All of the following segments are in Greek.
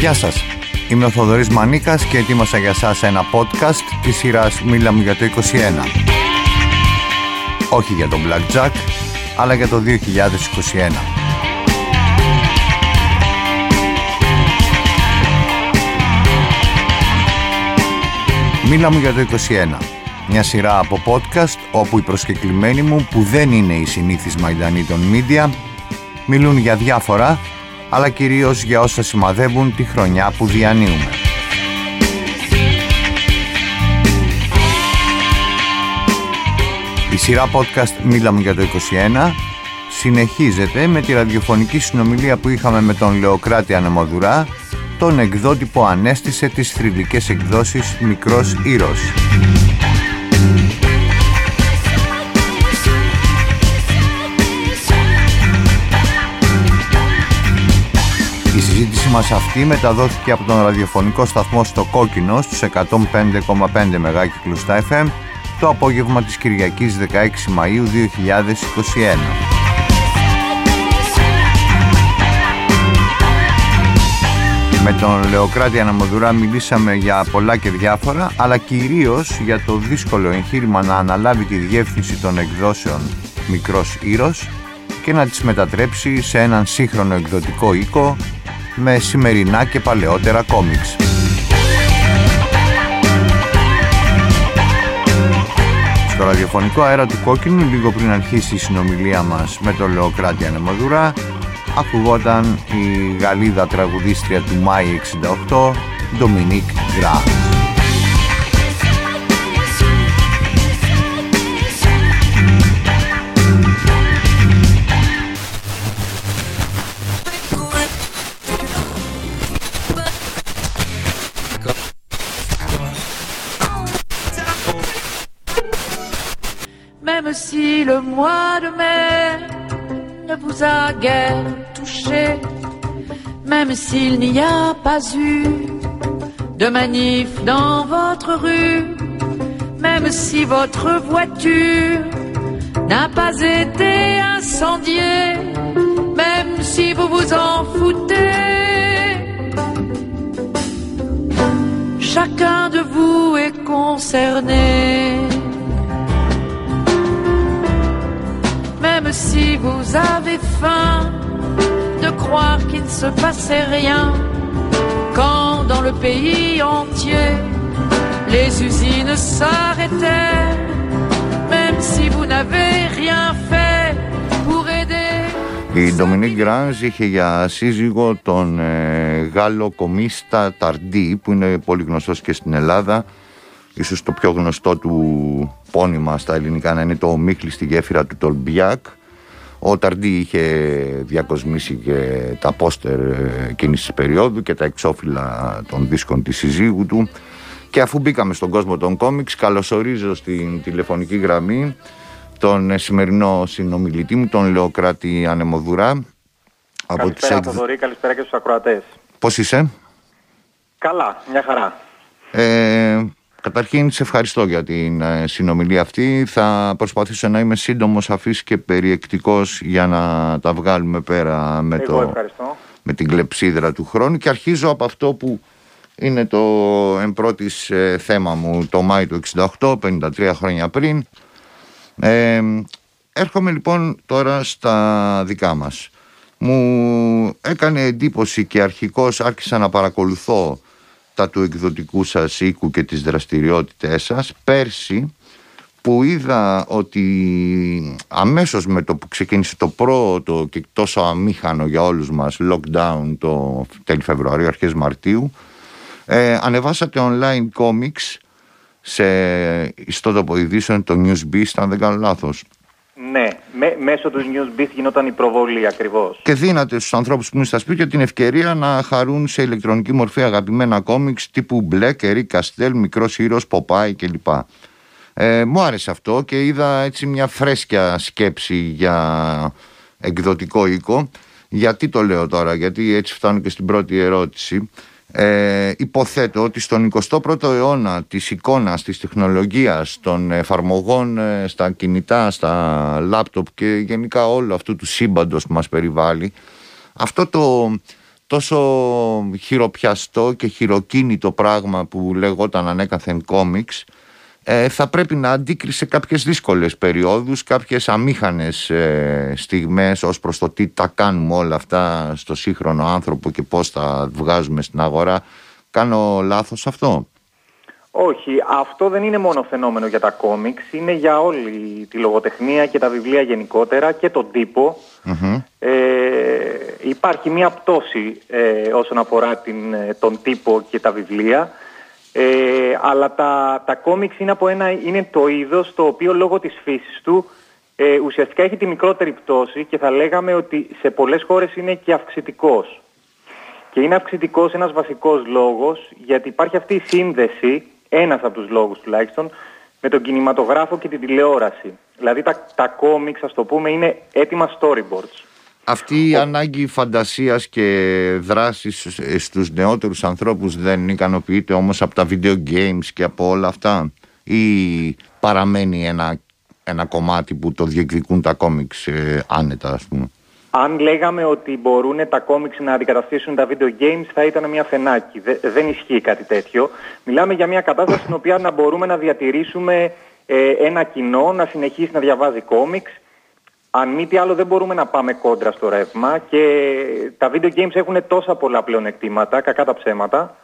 Γεια σας, είμαι ο Θοδωρής Μανίκας και ετοίμασα για σας ένα podcast της σειράς «Μίλα μου για το 21». Όχι για το Blackjack, αλλά για το 2021. Μίλα μου για το 21. Μια σειρά από podcast όπου οι προσκεκλημένοι μου που δεν είναι οι συνήθεις μαϊντανοί των media μιλούν για διάφορα αλλά κυρίως για όσα σημαδεύουν τη χρονιά που διανύουμε. Η σειρά podcast «Μίλα μου για το 21» συνεχίζεται με τη ραδιοφωνική συνομιλία που είχαμε με τον Λεοκράτη Ανεμοδουρά, τον εκδότη που ανέστησε τις θρηλυκές εκδόσεις «Μικρός Ήρος». Συζήτηση μας αυτή μεταδόθηκε από τον ραδιοφωνικό σταθμό στο Κόκκινο στους 105,5 μεγάκυκλους στα FM το απόγευμα της Κυριακής 16 Μαΐου 2021. Με τον Λεοκράτη Αναμοδουρά μιλήσαμε για πολλά και διάφορα, αλλά κυρίως για το δύσκολο εγχείρημα να αναλάβει τη διεύθυνση των εκδόσεων Μικρός Ήρος και να τις μετατρέψει σε έναν σύγχρονο εκδοτικό οίκο με σημερινά και παλαιότερα κόμιξ. Στο ραδιοφωνικό αέρα του Κόκκινου, λίγο πριν αρχίσει η συνομιλία μας με τον Λεοκράτη Ανεμοδουρά, ακουγόταν η Γαλλίδα τραγουδίστρια του Μάη 68, Ντομινίκ Γκρά. Le mois de mai ne vous a guère touché, même s'il n'y a pas eu de manif dans votre rue, même si votre voiture n'a pas été incendiée, même si vous vous en foutez. Chacun de vous est concerné. Même si vous avez faim de croire qu'il ne se passait rien, quand dans le pays entier les usines s'arrêtaient, même si vous n'avez rien fait pour aider. Η Ντομινίκ Γκράνς είχε για σύζυγο τον ε, Γάλλο κομίστα Ταρντί που είναι πολύ γνωστός και στην Ελλάδα ίσως το πιο γνωστό του πόνημα στα ελληνικά να είναι το Μίχλι στη γέφυρα του Τολμπιάκ ο Ταρντί είχε διακοσμήσει και τα πόστερ ε, εκείνης της περίοδου και τα εξώφυλλα των δίσκων της συζύγου του και αφού μπήκαμε στον κόσμο των κόμιξ καλωσορίζω στην τηλεφωνική γραμμή τον σημερινό συνομιλητή μου, τον Λεοκράτη Ανεμοδουρά. Καλησπέρα από Θοδωρή, καλησπέρα και στους ακροατές. Πώς είσαι; Καλά, μια χαρά. Ε, καταρχήν σε ευχαριστώ για την ε, συνομιλία αυτή. Θα προσπαθήσω να είμαι σύντομος, αφής και περιεκτικός για να τα βγάλουμε πέρα με, Εγώ το, με την κλεψίδρα του χρόνου και αρχίζω από αυτό που είναι το εμπρότης ε, θέμα μου το Μάη του 68, 53 χρόνια πριν ε, έρχομαι λοιπόν τώρα στα δικά μας. Μου έκανε εντύπωση και αρχικώς άρχισα να παρακολουθώ τα του εκδοτικού σας οίκου και τις δραστηριότητες σας πέρσι που είδα ότι αμέσως με το που ξεκίνησε το πρώτο και τόσο αμήχανο για όλους μας lockdown το τέλη Φεβρουαρίου, αρχές Μαρτίου ε, ανεβάσατε online comics σε ιστότοπο ειδήσεων το Newsbeast αν δεν κάνω λάθος. Ναι, με, μέσω του Newsbeast γινόταν η προβολή ακριβώς. Και δίνατε στους ανθρώπους που είναι στα σπίτια την ευκαιρία να χαρούν σε ηλεκτρονική μορφή αγαπημένα κόμιξ τύπου Black, Eric Castell, Μικρός Ήρωος, Popeye κλπ. Ε, μου άρεσε αυτό και είδα έτσι μια φρέσκια σκέψη για εκδοτικό οίκο. Γιατί το λέω τώρα, γιατί έτσι φτάνω και στην πρώτη ερώτηση. Ε, υποθέτω ότι στον 21ο αιώνα της εικόνας, της τεχνολογίας, των εφαρμογών ε, στα κινητά, στα λάπτοπ και γενικά όλο αυτού του σύμπαντος που μας περιβάλλει αυτό το, τόσο χειροπιαστό και χειροκίνητο πράγμα που λεγόταν ανέκαθεν κόμιξ ε, θα πρέπει να αντίκρισε κάποιες δύσκολες περιόδους, κάποιες αμήχανες ε, στιγμές ως προς το τι τα κάνουμε όλα αυτά στο σύγχρονο άνθρωπο και πώς τα βγάζουμε στην αγορά. Κάνω λάθος αυτό; Όχι, αυτό δεν είναι μόνο φαινόμενο για τα κόμιξ, είναι για όλη τη λογοτεχνία και τα βιβλία γενικότερα και τον τυπο Ε, υπάρχει μια πτώση ε, όσον αφορά την, ε, τον τύπο και τα βιβλία, ε, αλλά τα, τα κόμιξ είναι, από ένα, είναι το είδος το οποίο λόγω της φύσης του ε, ουσιαστικά έχει τη μικρότερη πτώση και θα λέγαμε ότι σε πολλές χώρες είναι και αυξητικός. Και είναι αυξητικός ένας βασικός λόγος γιατί υπάρχει αυτή η σύνδεση ένας από τους λόγους τουλάχιστον, με τον κινηματογράφο και την τηλεόραση. Δηλαδή τα, τα κόμιξ, ας το πούμε, είναι έτοιμα storyboards. Αυτή η ανάγκη φαντασίας και δράσης στους νεότερους ανθρώπους δεν ικανοποιείται όμως από τα video games και από όλα αυτά; Ή παραμένει ένα, ένα κομμάτι που το διεκδικούν τα κόμιξ ε, άνετα ας πούμε; Αν λέγαμε ότι μπορούν τα κόμιξ να αντικαταστήσουν τα video games θα ήταν μια φενάκι. δεν ισχύει κάτι τέτοιο. Μιλάμε για μια κατάσταση στην οποία να μπορούμε να διατηρήσουμε ε, ένα κοινό να συνεχίσει να διαβάζει κόμιξ. Αν μη τι άλλο δεν μπορούμε να πάμε κόντρα στο ρεύμα και τα video games έχουν τόσα πολλά πλεονεκτήματα, κακά τα ψέματα,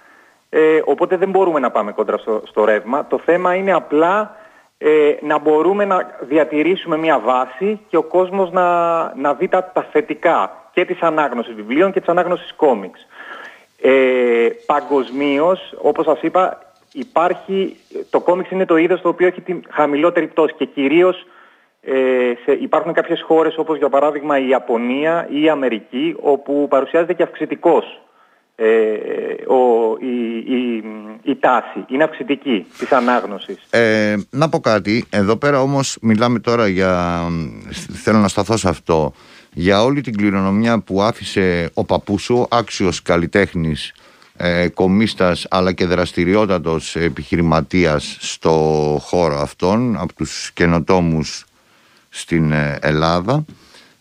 ε, οπότε δεν μπορούμε να πάμε κόντρα στο, στο ρεύμα. Το θέμα είναι απλά ε, να μπορούμε να διατηρήσουμε μια βάση και ο κόσμος να, να δει τα, τα θετικά και της ανάγνωσης βιβλίων και της ανάγνωσης κόμιξ. Ε, Παγκοσμίως, όπως σας είπα, υπάρχει, το κόμιξ είναι το είδος το οποίο έχει τη χαμηλότερη πτώση και κυρίως ε, σε, υπάρχουν κάποιες χώρες όπως για παράδειγμα η Ιαπωνία ή η Αμερική όπου παρουσιάζεται και αυξητικός ε, ο, η, η, η, τάση, είναι αυξητική της ανάγνωσης. Ε, να πω κάτι, εδώ πέρα όμως μιλάμε τώρα για, θέλω να σταθώ σε αυτό, για όλη την κληρονομιά που άφησε ο παππούς σου, άξιος καλλιτέχνης, ε, κομίστας αλλά και δραστηριότατος επιχειρηματίας στο χώρο αυτόν, από τους καινοτόμους στην ε, Ελλάδα,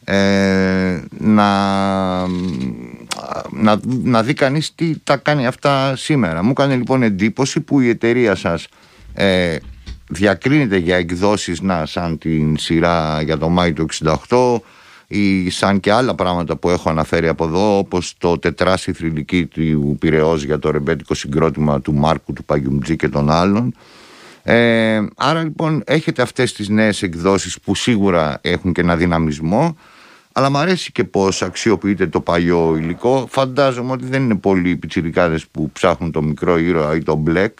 ε, να, να, να δει κανείς τι τα κάνει αυτά σήμερα. Μου έκανε λοιπόν εντύπωση που η εταιρεία σας ε, διακρίνεται για εκδόσεις να, σαν την σειρά για το Μάη του 68 ή σαν και άλλα πράγματα που έχω αναφέρει από εδώ όπως το τετράσι θρηλυκή του Πυραιός για το ρεμπέτικο συγκρότημα του Μάρκου, του Παγιουμτζή και των άλλων ε, άρα λοιπόν έχετε αυτές τις νέες εκδόσεις που σίγουρα έχουν και ένα δυναμισμό αλλά μου αρέσει και πώς αξιοποιείται το παλιό υλικό. Φαντάζομαι ότι δεν είναι πολλοί οι πιτσιρικάδες που ψάχνουν το μικρό ήρωα ή το μπλεκ,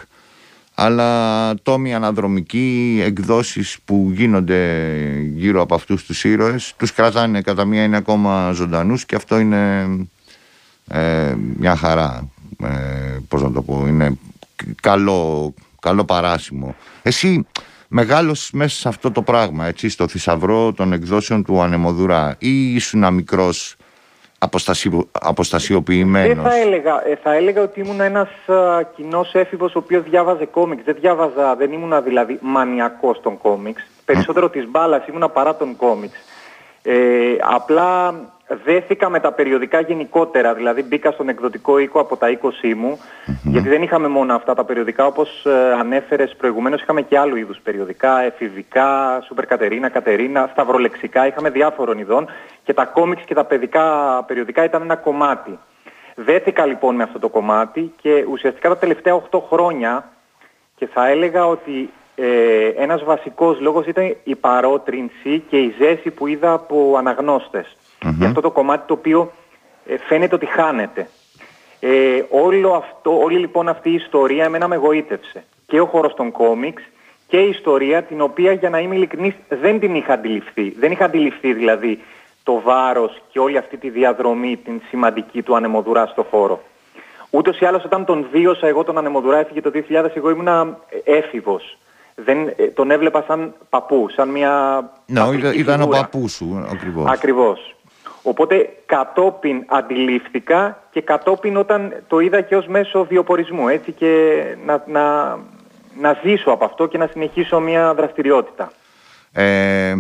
αλλά τόμοι αναδρομικοί εκδόσεις που γίνονται γύρω από αυτούς τους ήρωες τους κρατάνε κατά μία είναι ακόμα ζωντανούς και αυτό είναι ε, μια χαρά ε, πώς να το πω είναι καλό, καλό παράσημο εσύ μεγάλος μέσα σε αυτό το πράγμα, έτσι, στο θησαυρό των εκδόσεων του Ανεμοδουρά ή ήσουν μικρός αποστασιο, αποστασιοποιημένος; Δεν θα έλεγα, ε, θα έλεγα ότι ήμουν ένας α, κοινός έφηβος ο οποίος διάβαζε κόμιξ. Δεν διάβαζα, δεν ήμουν δηλαδή μανιακός των κόμιξ. Περισσότερο mm. της μπάλας ήμουνα παρά των κόμιξ. Ε, απλά δέθηκα με τα περιοδικά γενικότερα, δηλαδή μπήκα στον εκδοτικό οίκο από τα 20 μου, γιατί δεν είχαμε μόνο αυτά τα περιοδικά, όπως ε, ανέφερες προηγουμένως, είχαμε και άλλου είδους περιοδικά, εφηβικά, Σούπερ Κατερίνα, Κατερίνα, σταυρολεξικά, είχαμε διάφορων ειδών και τα κόμιξ και τα παιδικά περιοδικά ήταν ένα κομμάτι. Δέθηκα λοιπόν με αυτό το κομμάτι και ουσιαστικά τα τελευταία 8 χρόνια και θα έλεγα ότι ε, ένας βασικός λόγος ήταν η παρότρινση και η ζέση που είδα από αναγνώστες mm για αυτό το κομμάτι το οποίο ε, φαίνεται ότι χάνεται. Ε, όλο αυτό, όλη λοιπόν αυτή η ιστορία εμένα με εγωίτευσε. Και ο χώρος των κόμιξ και η ιστορία την οποία για να είμαι ειλικρινής δεν την είχα αντιληφθεί. Δεν είχα αντιληφθεί δηλαδή το βάρος και όλη αυτή τη διαδρομή την σημαντική του ανεμοδουρά στο χώρο. Ούτως ή άλλως όταν τον βίωσα εγώ τον ανεμοδουρά έφυγε το 2000 εγώ ήμουν έφηβος. Δεν, ε, τον έβλεπα σαν παππού, σαν μια... Ναι, ήταν, ο παππού σου ακριβώς. Ακριβώς. Οπότε κατόπιν αντιλήφθηκα και κατόπιν όταν το είδα και ως μέσο βιοπορισμού έτσι και να, να, να ζήσω από αυτό και να συνεχίσω μια δραστηριότητα. Ε,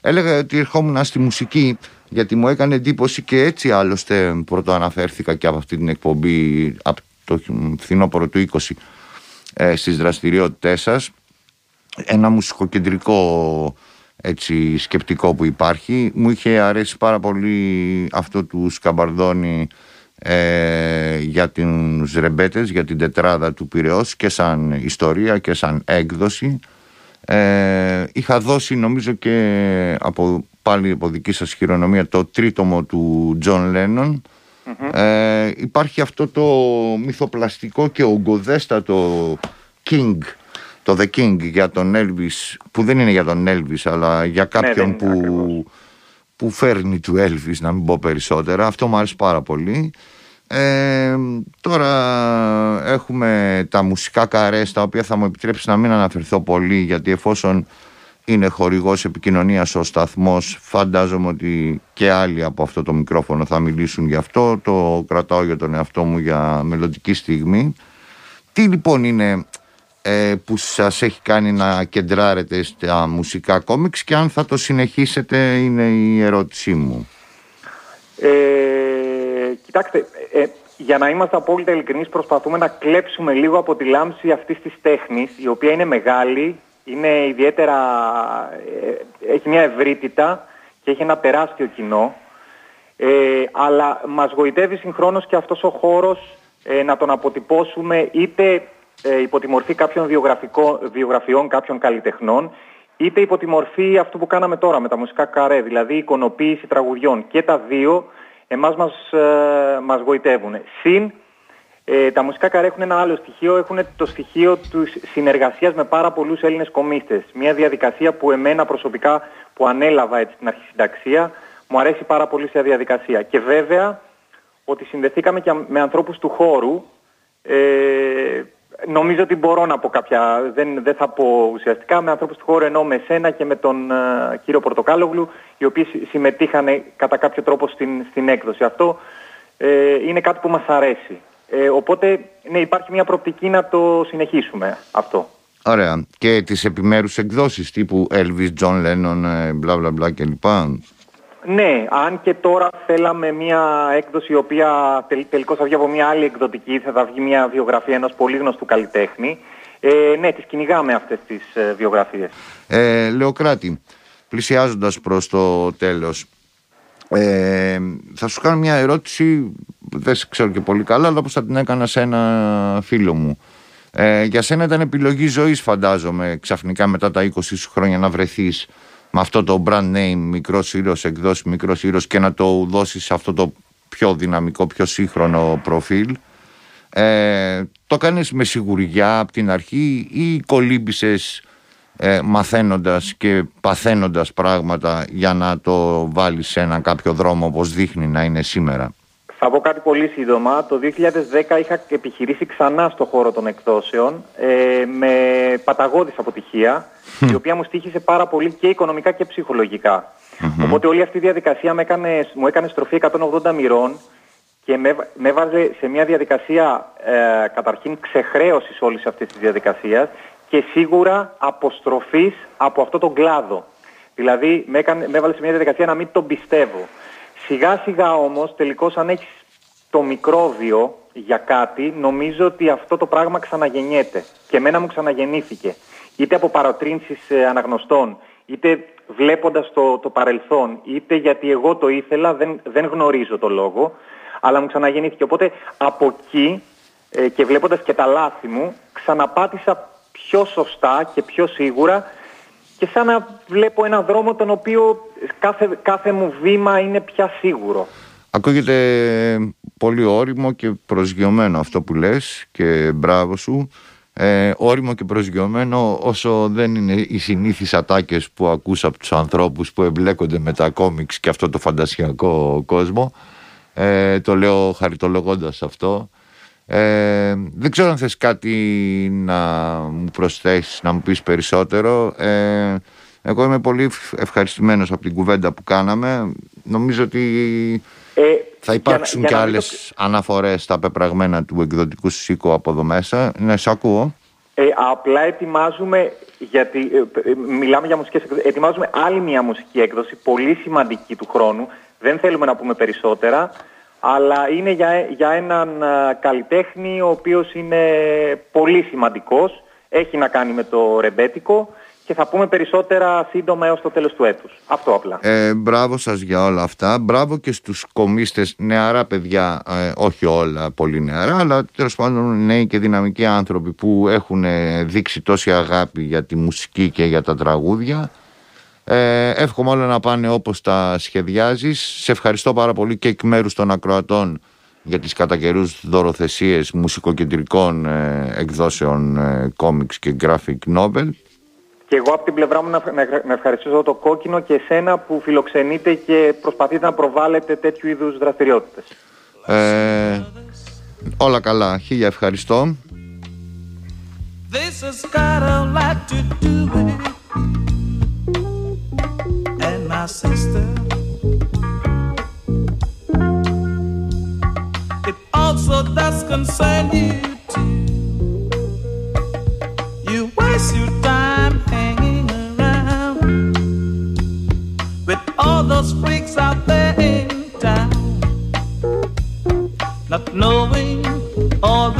έλεγα ότι ερχόμουν στη μουσική γιατί μου έκανε εντύπωση και έτσι άλλωστε πρωτοαναφέρθηκα και από αυτή την εκπομπή από το φθινόπωρο του 20 ε, στις δραστηριότητές σας ένα μουσικοκεντρικό έτσι, σκεπτικό που υπάρχει. Μου είχε αρέσει πάρα πολύ αυτό του Σκαμπαρδόνη ε, για τους ρεμπέτες για την τετράδα του Πυραιός και σαν ιστορία και σαν έκδοση. Ε, είχα δώσει νομίζω και από, πάλι από δική σας χειρονομία το τρίτομο του Τζον Λένον. Ε, υπάρχει αυτό το μυθοπλαστικό και ογκοδέστατο King το The King για τον Elvis που δεν είναι για τον Elvis αλλά για ναι, κάποιον που, που φέρνει του Elvis να μην πω περισσότερα. Αυτό μου άρεσε πάρα πολύ. Ε, τώρα έχουμε τα μουσικά καρές τα οποία θα μου επιτρέψεις να μην αναφερθώ πολύ γιατί εφόσον είναι χορηγός επικοινωνίας ο σταθμός φαντάζομαι ότι και άλλοι από αυτό το μικρόφωνο θα μιλήσουν γι' αυτό. Το κρατάω για τον εαυτό μου για μελλοντική στιγμή. Τι λοιπόν είναι ε, που σας έχει κάνει να κεντράρετε στα μουσικά κόμιξ και αν θα το συνεχίσετε είναι η ερώτησή μου. Ε, Κοιτάξτε, ε, για να είμαστε απόλυτα ειλικρινείς προσπαθούμε να κλέψουμε λίγο από τη λάμψη αυτής της τέχνης η οποία είναι μεγάλη, είναι ιδιαίτερα, ε, έχει μια ευρύτητα και έχει ένα τεράστιο κοινό. Ε, αλλά μας γοητεύει συγχρόνως και αυτός ο χώρος ε, να τον αποτυπώσουμε είτε ε, υπό τη μορφή κάποιων βιογραφιών κάποιων καλλιτεχνών είτε υπό τη μορφή αυτού που κάναμε τώρα με τα μουσικά καρέ, δηλαδή εικονοποίηση τραγουδιών. Και τα δύο εμάς μας, ε, μας γοητεύουν. Συν, ε, τα μουσικά καρέ έχουν ένα άλλο στοιχείο, έχουν το στοιχείο του συνεργασίας με πάρα πολλούς Έλληνες κομίστες. Μια διαδικασία που εμένα προσωπικά που ανέλαβα έτσι την αρχισυνταξία, μου αρέσει πάρα πολύ σε διαδικασία. Και βέβαια ότι συνδεθήκαμε και με ανθρώπους του χώρου, ε, Νομίζω ότι μπορώ να πω κάποια, δεν, δεν θα πω ουσιαστικά, με ανθρώπους του χώρου ενώ με σένα και με τον uh, κύριο Πορτοκάλογλου, οι οποίοι συμμετείχαν κατά κάποιο τρόπο στην, στην έκδοση. Αυτό ε, είναι κάτι που μας αρέσει. Ε, οπότε, ναι, υπάρχει μια προοπτική να το συνεχίσουμε αυτό. Ωραία. Και τις επιμέρους εκδόσεις τύπου Elvis, John Lennon, μπλα μπλα μπλα κλπ. Ναι, αν και τώρα θέλαμε μια έκδοση η οποία τελ, τελικώς θα βγει από μια άλλη εκδοτική, θα, βγει μια βιογραφία ενός πολύ γνωστού καλλιτέχνη. Ε, ναι, τις κυνηγάμε αυτές τις ε, βιογραφίες. Ε, Λεοκράτη, πλησιάζοντας προς το τέλος, ε, θα σου κάνω μια ερώτηση, δεν σε ξέρω και πολύ καλά, αλλά όπως θα την έκανα σε ένα φίλο μου. Ε, για σένα ήταν επιλογή ζωής φαντάζομαι ξαφνικά μετά τα 20 χρόνια να βρεθείς με αυτό το brand name μικρός ήρωας, εκδόσει μικρός ήρωας και να το δώσεις σε αυτό το πιο δυναμικό, πιο σύγχρονο προφίλ. Ε, το κάνεις με σιγουριά από την αρχή ή κολύμπησες ε, μαθαίνοντας και παθαίνοντας πράγματα για να το βάλεις σε έναν κάποιο δρόμο όπως δείχνει να είναι σήμερα; Θα πω κάτι πολύ σύντομα. Το 2010 είχα επιχειρήσει ξανά στο χώρο των εκδόσεων ε, με παταγώδης αποτυχία, η οποία μου στήχησε πάρα πολύ και οικονομικά και ψυχολογικά. Οπότε όλη αυτή η διαδικασία με έκανε, μου έκανε στροφή 180 μοιρών και με, με έβαζε σε μια διαδικασία ε, καταρχήν ξεχρέωσης όλης αυτής της διαδικασίας και σίγουρα αποστροφής από αυτό τον κλάδο. Δηλαδή με, έκανε, με έβαλε σε μια διαδικασία να μην τον πιστεύω. Σιγά σιγά όμως τελικώς αν έχεις το μικρόβιο για κάτι νομίζω ότι αυτό το πράγμα ξαναγεννιέται. Και εμένα μου ξαναγεννήθηκε. Είτε από παροτρύνσεις ε, αναγνωστών είτε βλέποντας το, το παρελθόν είτε γιατί εγώ το ήθελα δεν, δεν γνωρίζω το λόγο αλλά μου ξαναγεννήθηκε. Οπότε από εκεί ε, και βλέποντας και τα λάθη μου ξαναπάτησα πιο σωστά και πιο σίγουρα και σαν να βλέπω έναν δρόμο τον οποίο κάθε, κάθε μου βήμα είναι πια σίγουρο. Ακούγεται πολύ όριμο και προσγειωμένο αυτό που λες και μπράβο σου. Ε, όριμο και προσγειωμένο όσο δεν είναι οι συνήθεις ατάκες που ακούσα από τους ανθρώπους που εμπλέκονται με τα κόμιξ και αυτό το φαντασιακό κόσμο. Ε, το λέω χαριτολογώντας αυτό. Ε, δεν ξέρω αν θες κάτι να μου προσθέσεις, να μου πεις περισσότερο. Ε, εγώ είμαι πολύ ευχαριστημένος από την κουβέντα που κάναμε. Νομίζω ότι ε, θα υπάρξουν για, και άλλες αναφορές στα πεπραγμένα του εκδοτικού σίκου από εδώ μέσα. Ναι, σε ακούω. Ε, απλά ετοιμάζουμε, γιατί ε, ε, μιλάμε για μουσικές εκδόσεις. Ετοιμάζουμε άλλη μια μουσική έκδοση, πολύ σημαντική του χρόνου. Δεν θέλουμε να πούμε περισσότερα, αλλά είναι για, για έναν α, καλλιτέχνη ο οποίος είναι πολύ σημαντικός. Έχει να κάνει με το ρεμπέτικο και θα πούμε περισσότερα σύντομα έως το τέλος του έτους. Αυτό απλά. Ε, μπράβο σας για όλα αυτά. Μπράβο και στους κομίστες νεαρά παιδιά, ε, όχι όλα πολύ νεαρά, αλλά τέλος πάντων νέοι και δυναμικοί άνθρωποι που έχουν ε, δείξει τόση αγάπη για τη μουσική και για τα τραγούδια. Ε, εύχομαι όλα να πάνε όπως τα σχεδιάζεις. Σε ευχαριστώ πάρα πολύ και εκ μέρους των ακροατών για τις κατά καιρούς δωροθεσίες μουσικοκεντρικών ε, εκδόσεων ε, κόμιξ και graphic novel. Και εγώ από την πλευρά μου να, να, να ευχαριστήσω το κόκκινο και εσένα που φιλοξενείτε και προσπαθείτε να προβάλλετε τέτοιου είδους δραστηριότητες. Ε, όλα καλά. Χίλια ευχαριστώ. This has got a lot to do with it. Sister. It also does concern you too. You waste your time hanging around with all those freaks out there in town, not knowing all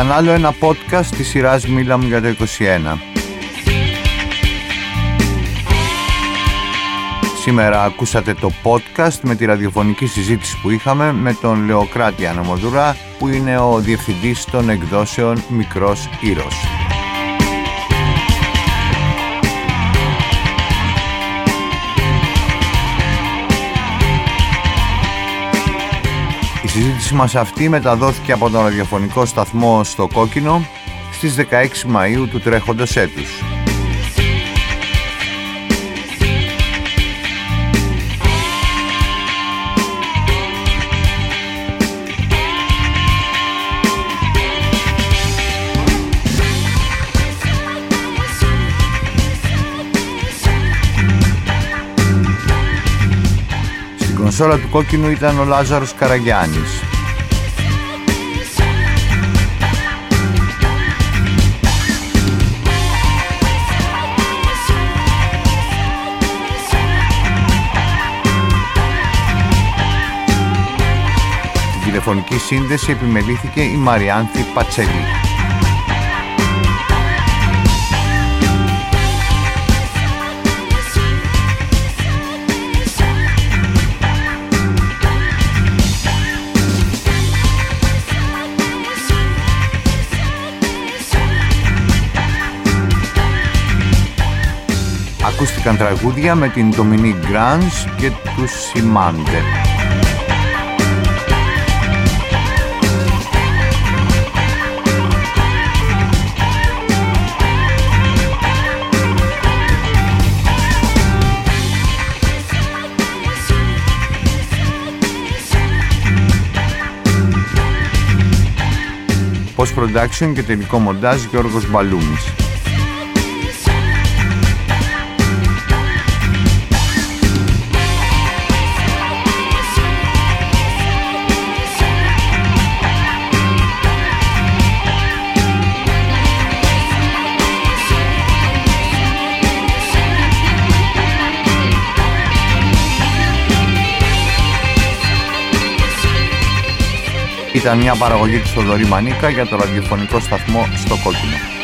Ήταν άλλο ένα podcast της σειράς Μίλα μου για το 21. Σήμερα ακούσατε το podcast με τη ραδιοφωνική συζήτηση που είχαμε με τον Λεοκράτη Αναμοδουρά που είναι ο διευθυντής των εκδόσεων Μικρός Ήρος. Συζήτηση μας αυτή μεταδόθηκε από τον ραδιοφωνικό σταθμό στο Κόκκινο στις 16 Μαΐου του τρέχοντος έτους. Στην κονσόλα του Κόκκινου ήταν ο Λάζαρος Καραγιάννης. Στην τηλεφωνική σύνδεση επιμελήθηκε η Μαριάνθη Πατσελή. Ακούστηκαν τραγούδια με την Dominique Grange και τους Simande. Post production και τελικό μοντάζ Γιώργος Μπαλούμης. Ήταν μια παραγωγή του Θοδωρή Μανίκα για το ραδιοφωνικό σταθμό στο Κόκκινο.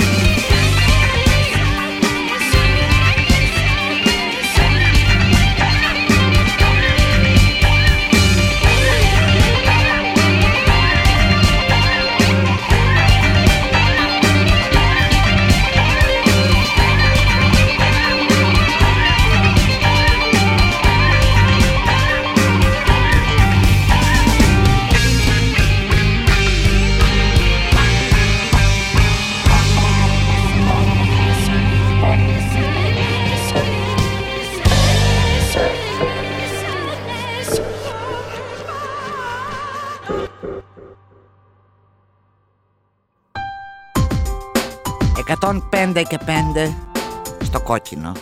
Και 5 στο κόκκινο.